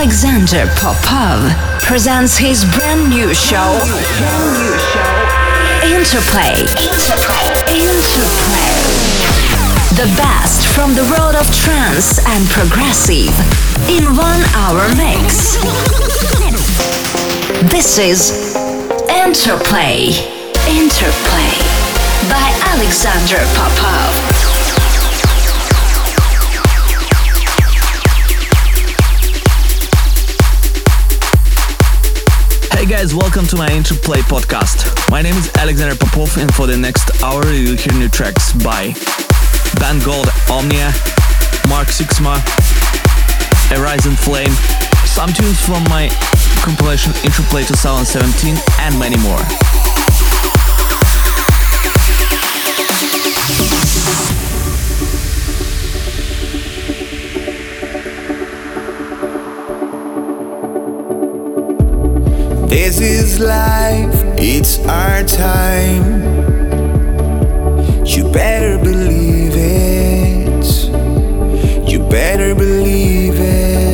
Alexander Popov presents his brand new show, Interplay. Interplay. Interplay. The best from the world of trance and progressive in one hour mix. This is Interplay. Interplay by Alexander Popov. Hey guys, welcome to my Interplay podcast. My name is Alexander Popov, and for the next hour, you'll hear new tracks by Ben Gold Omnia, Mark Sixma, Horizon Flame, some tunes from my compilation Interplay 2017, and many more. This is life, it's our time. You better believe it. You better believe it.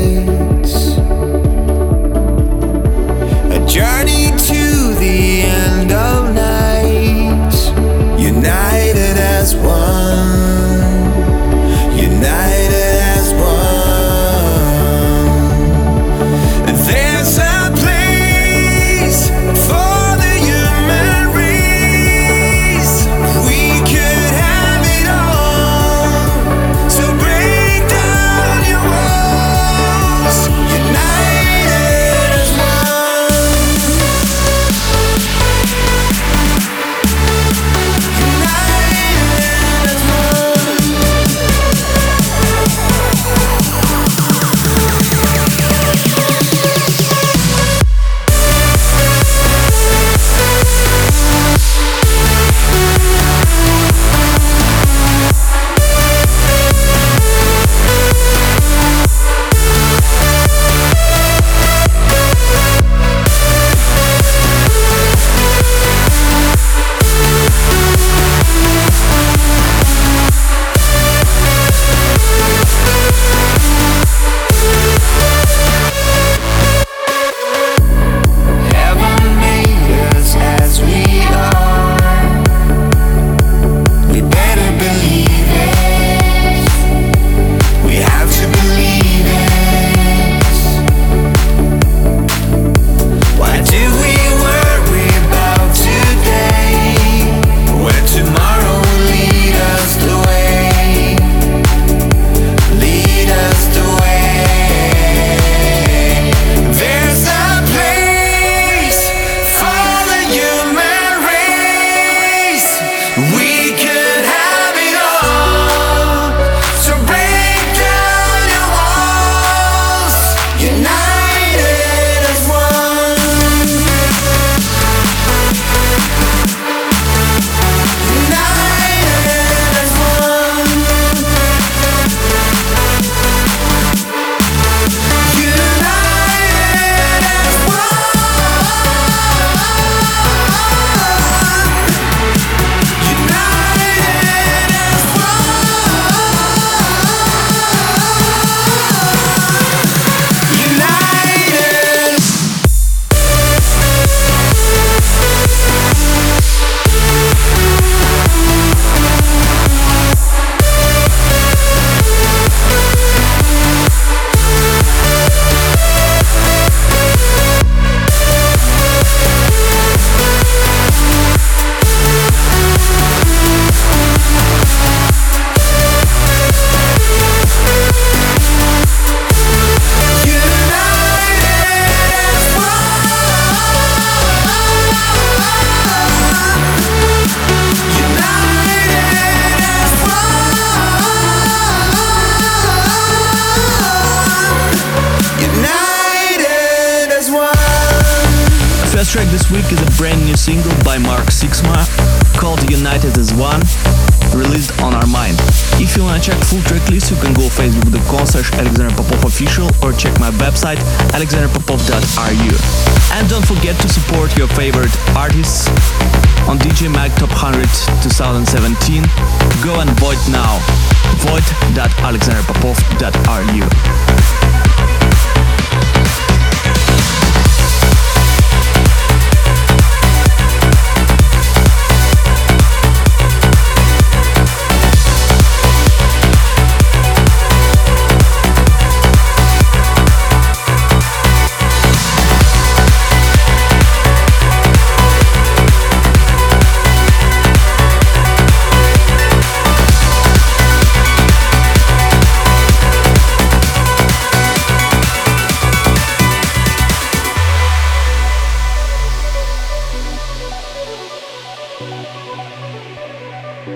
Can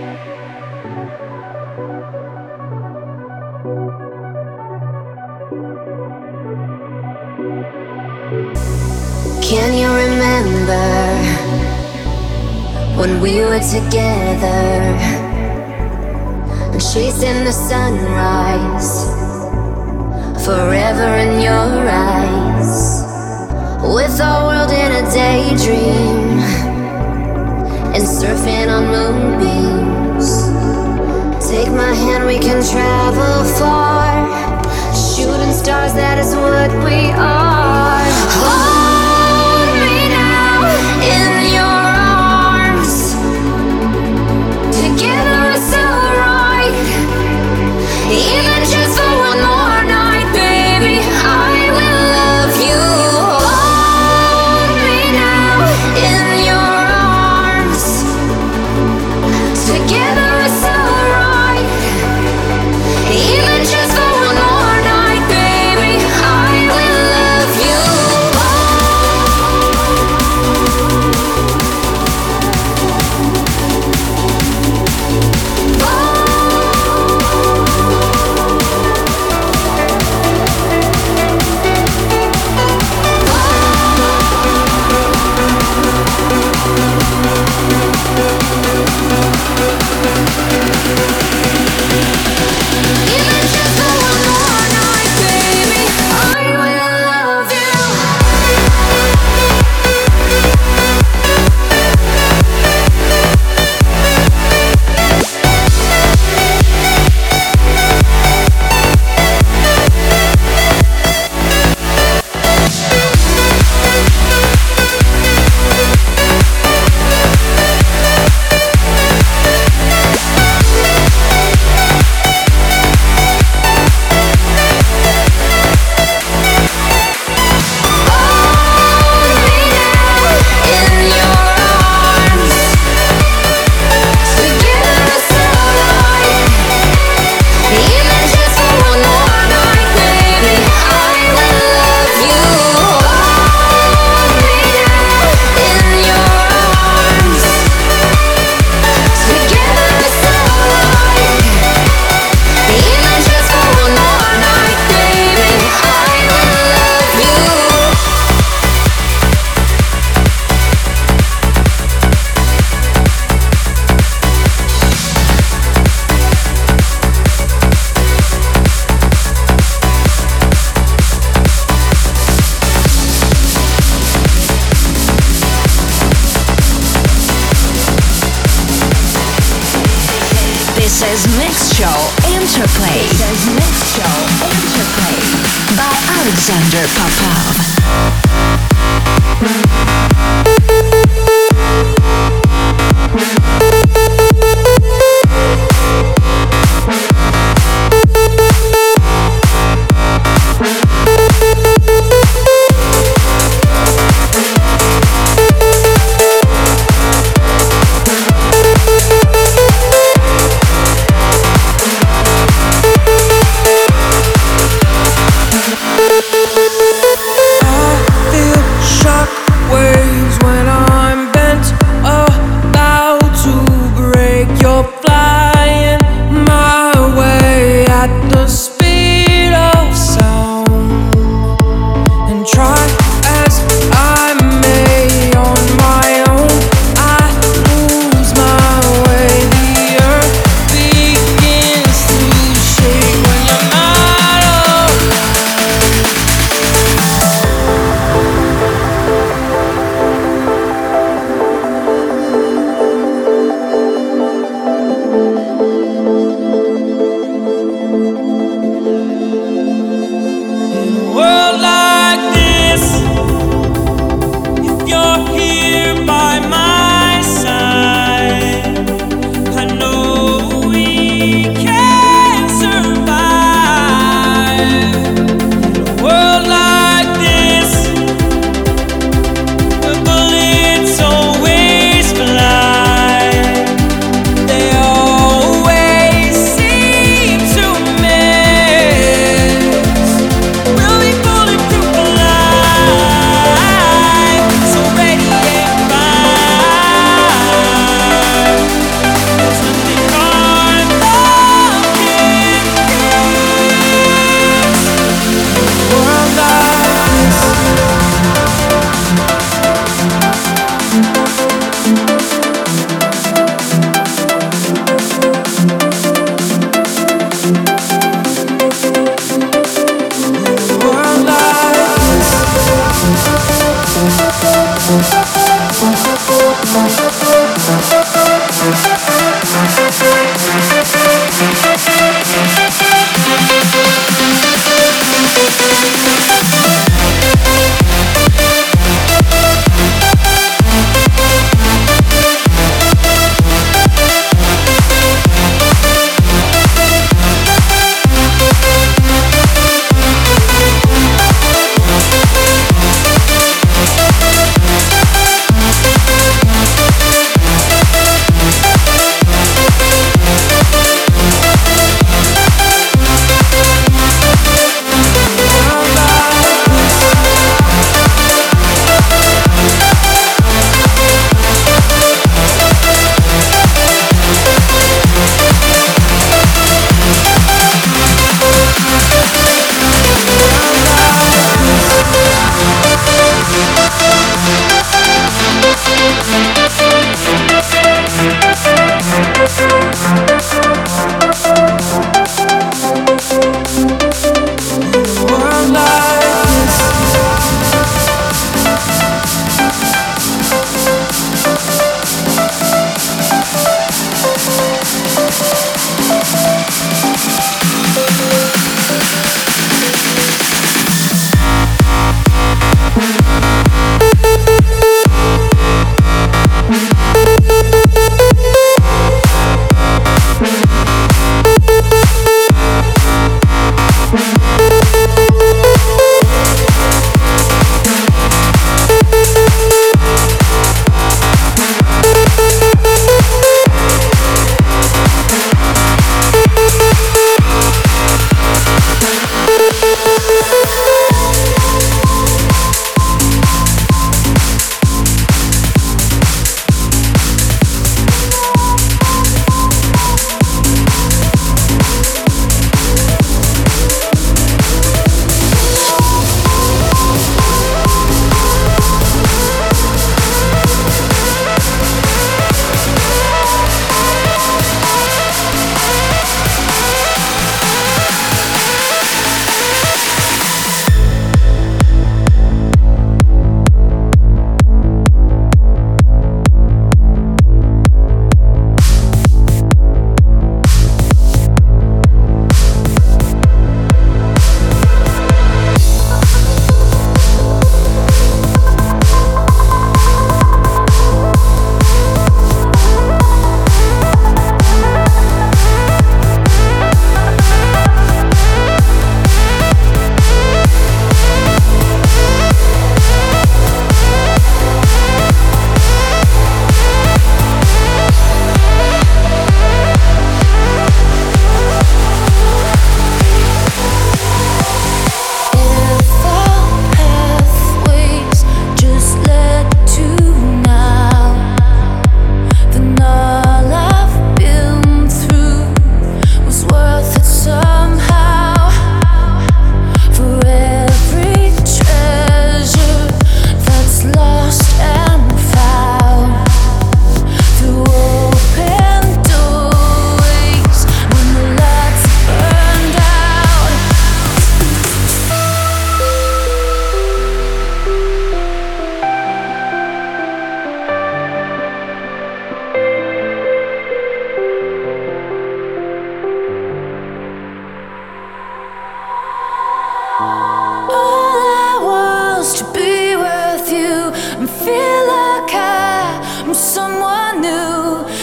you remember when we were together and chasing the sunrise? Forever in your eyes, with our world in a daydream and surfing on moonbeams. Take my hand, we can travel far, shooting stars, that is what we are.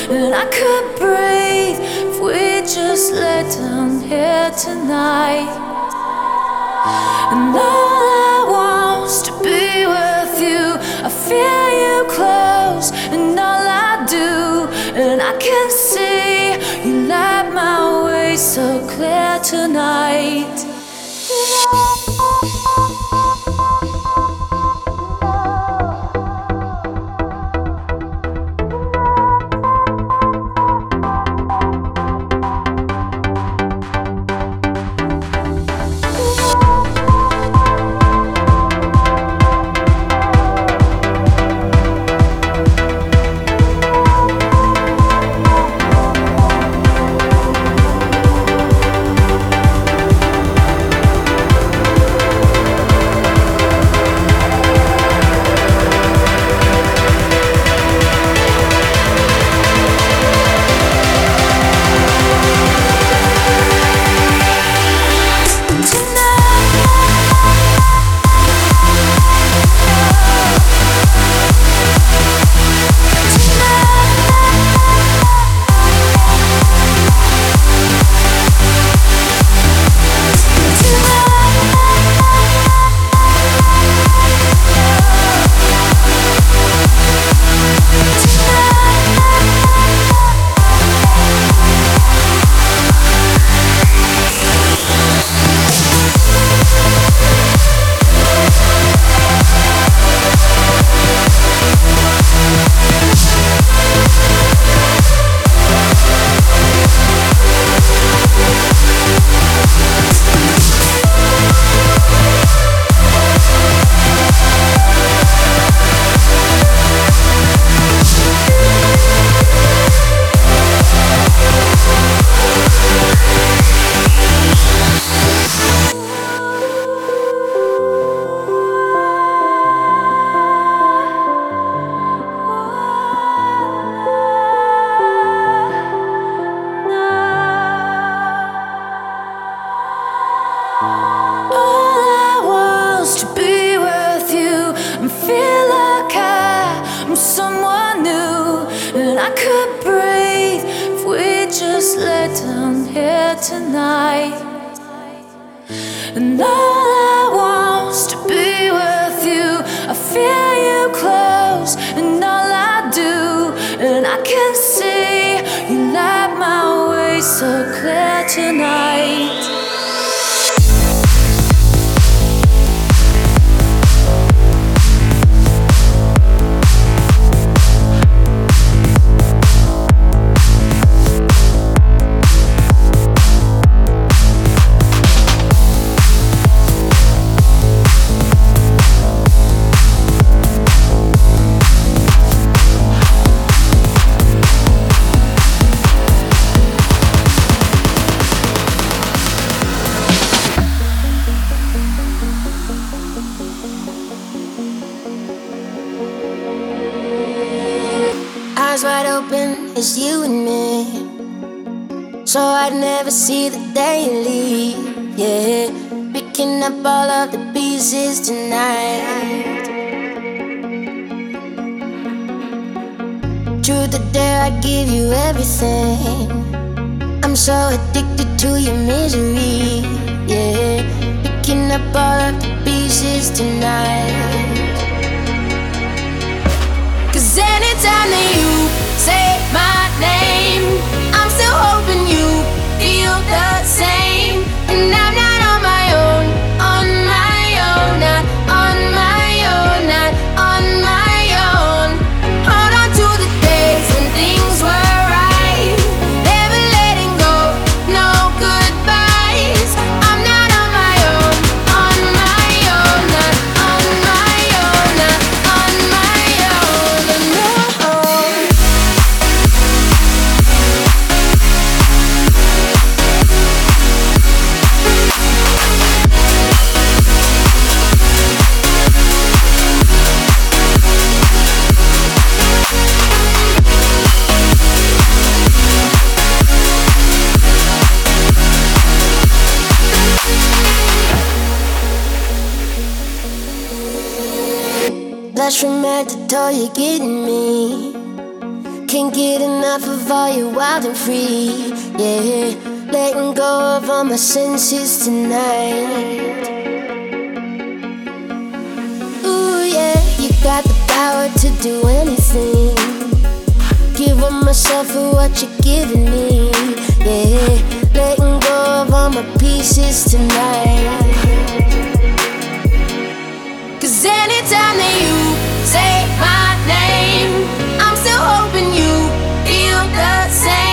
I could breathe if we just lay down here tonight. And all I want's to be with you. I feel you close, and all I do, and I can see you light my way so clear tonight. Everything. I'm so addicted to your misery. Yeah, picking up all of the pieces tonight. Cause anytime that you say my name, I'm still hoping you feel the same. And I'm you're getting me. Can't get enough of all you wild and free. Yeah, letting go of all my senses tonight. Ooh, yeah, you got the power to do anything. Giving myself for what you're giving me. Yeah, letting go of all my pieces tonight. Cause anytime that you the same.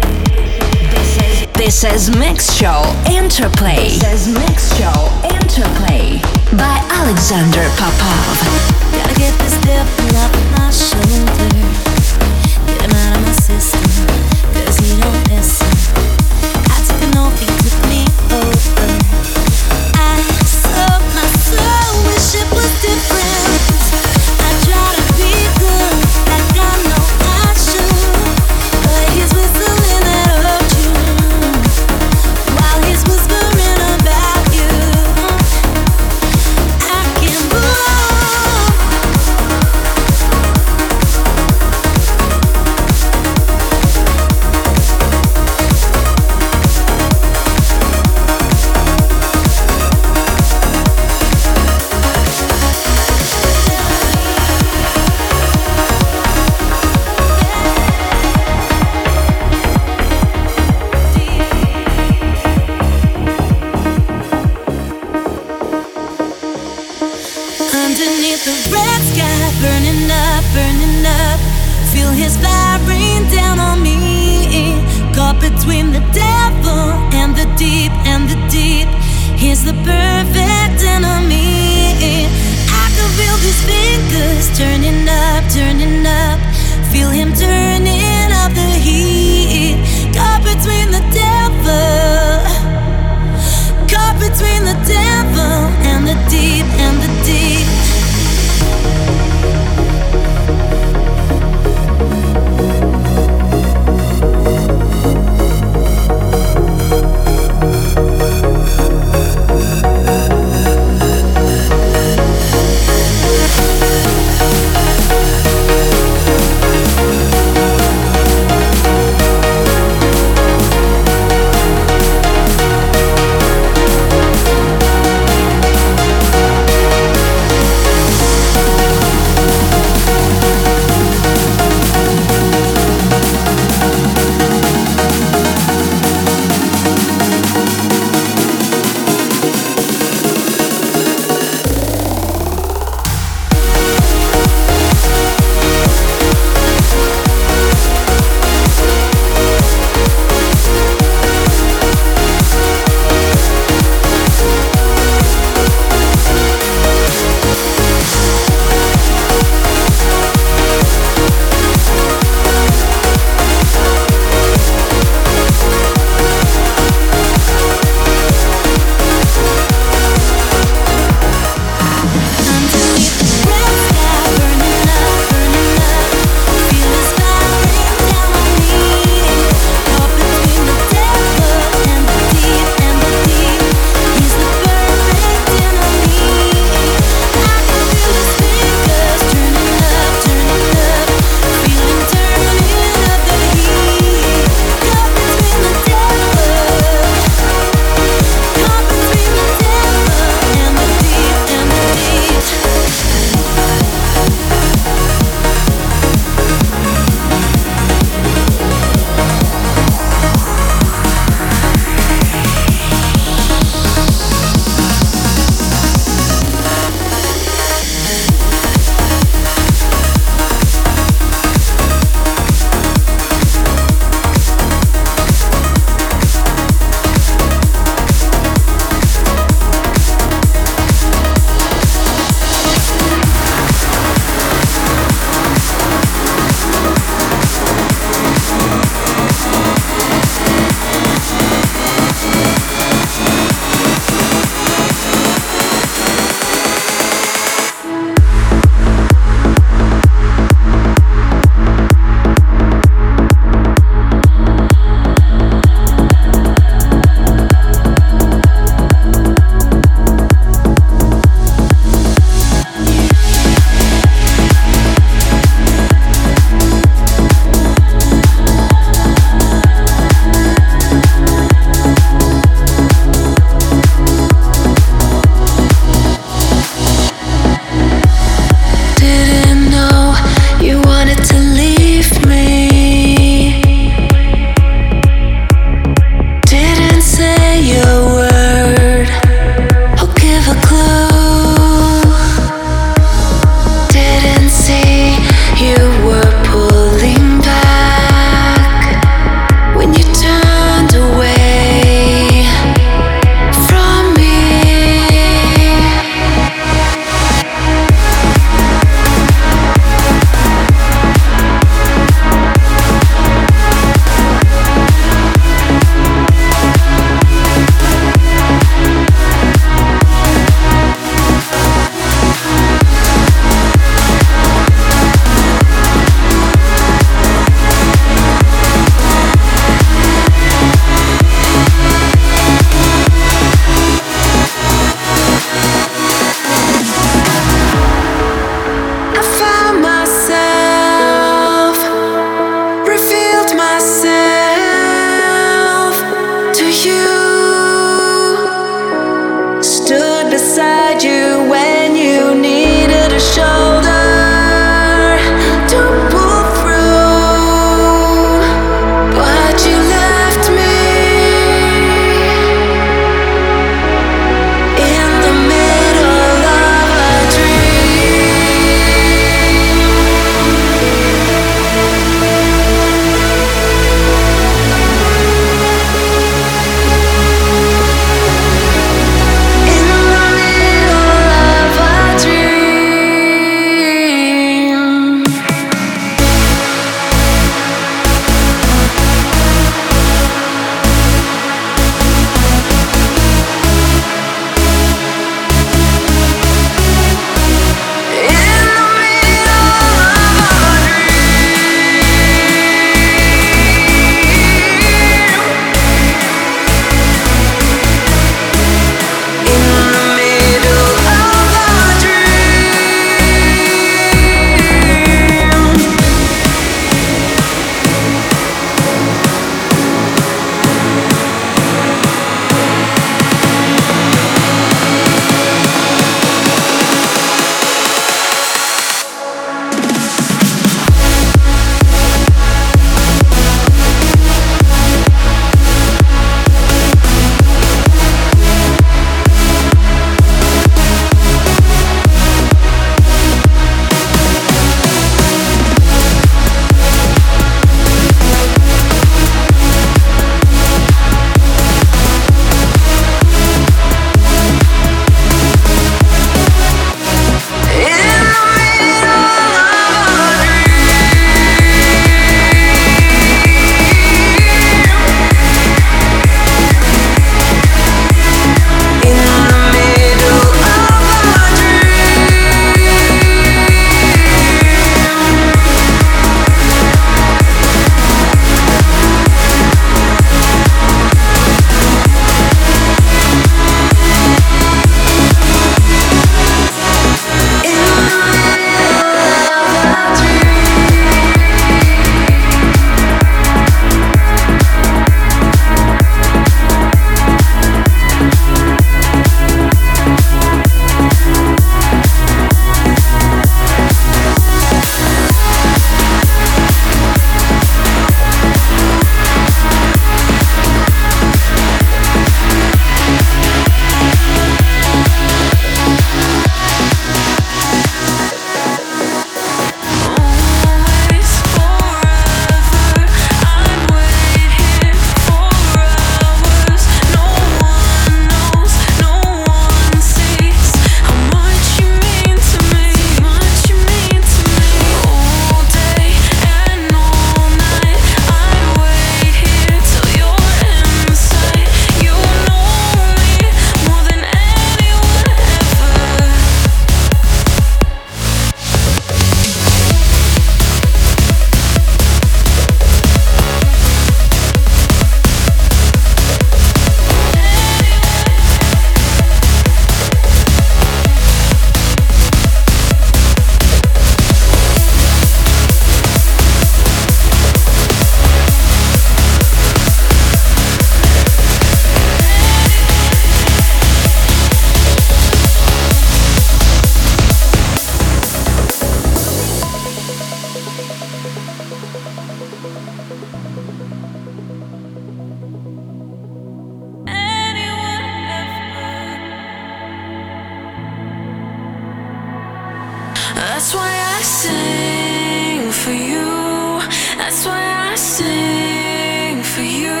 That's why I sing for you. That's why I sing for you.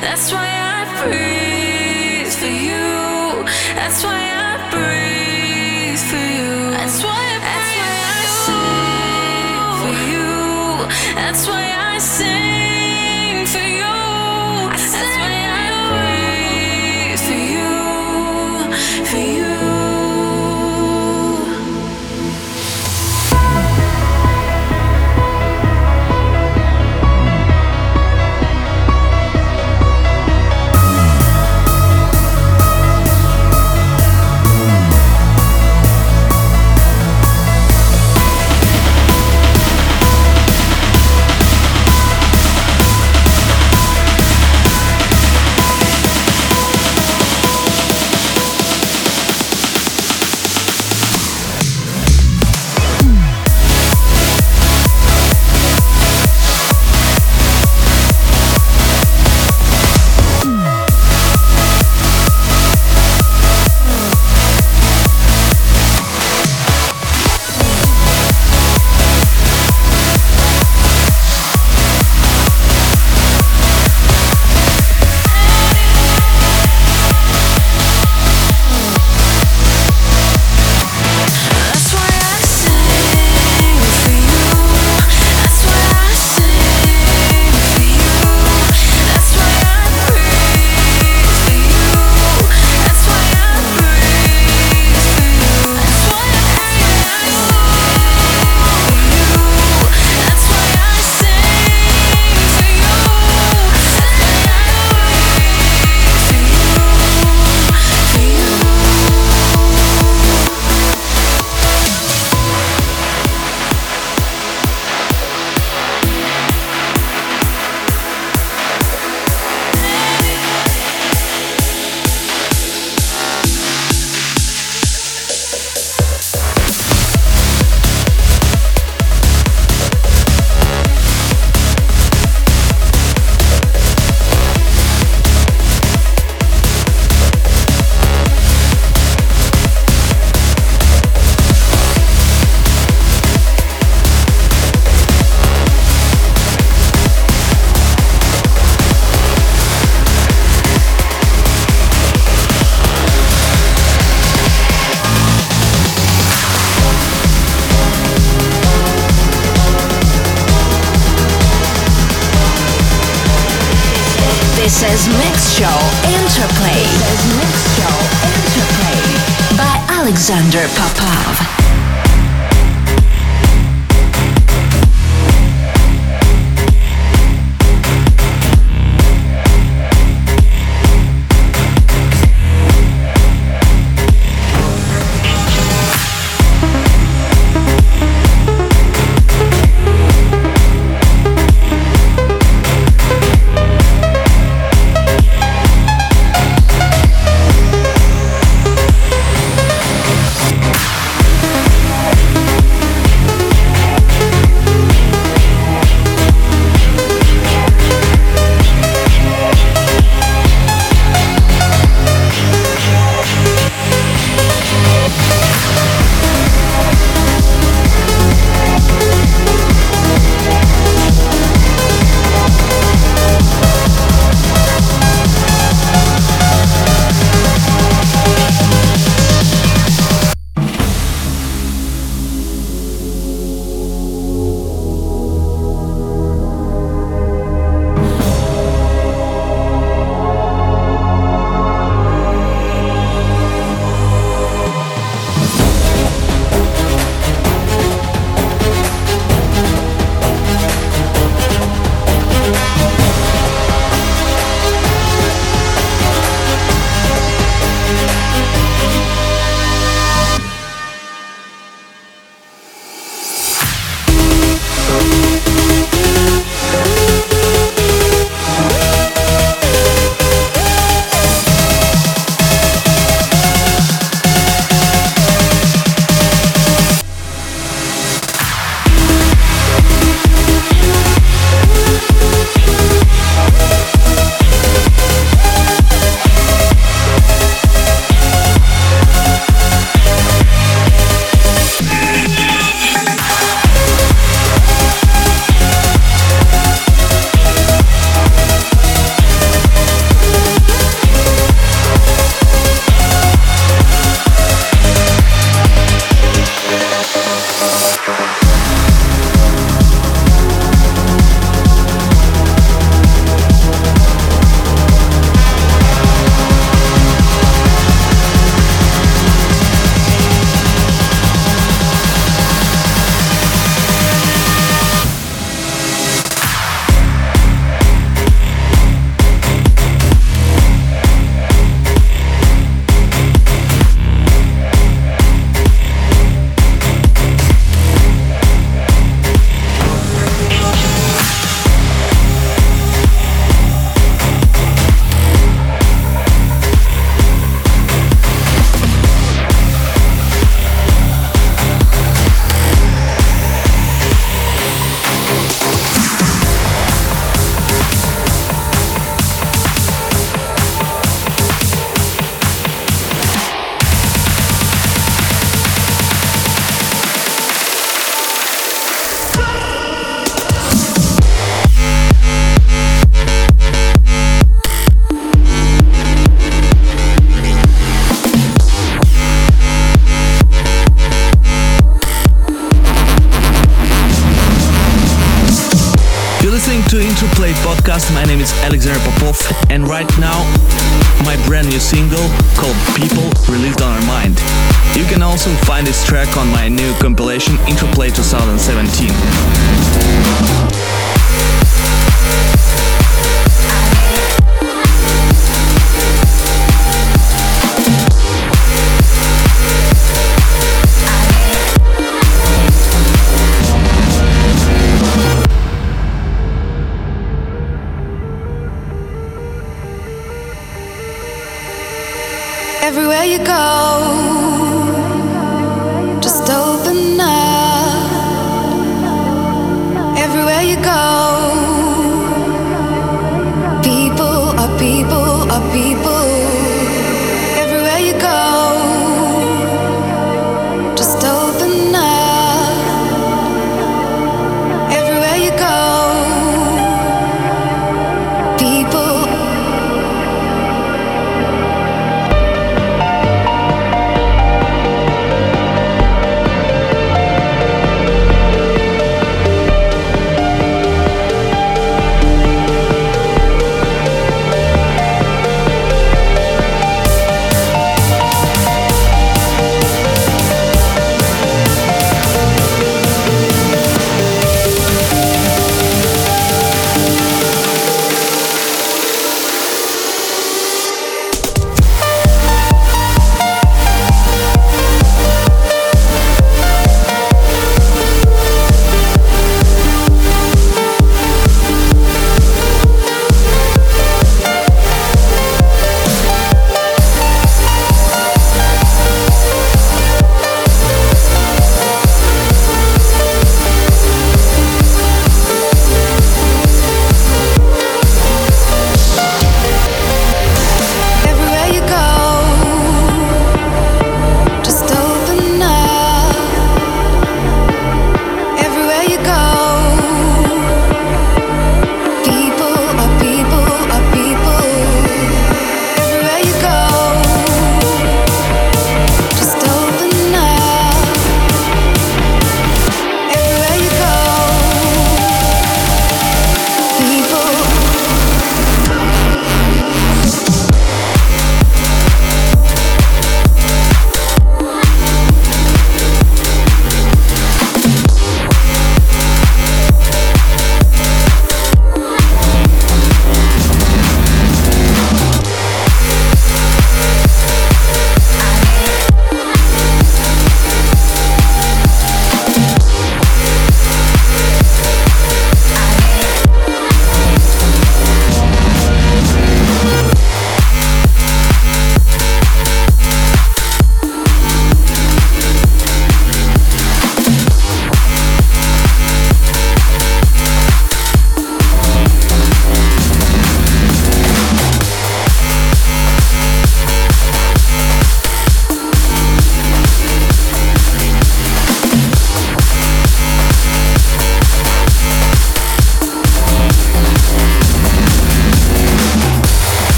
That's why I breathe for you. That's why I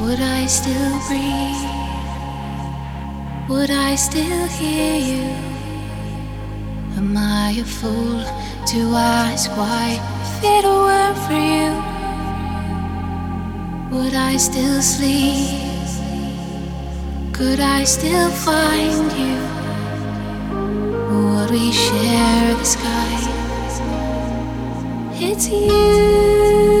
would I still breathe? Would I still hear you? Am I a fool to ask why? If it were for you, would I still sleep? Could I still find you? Would we share the sky? It's you.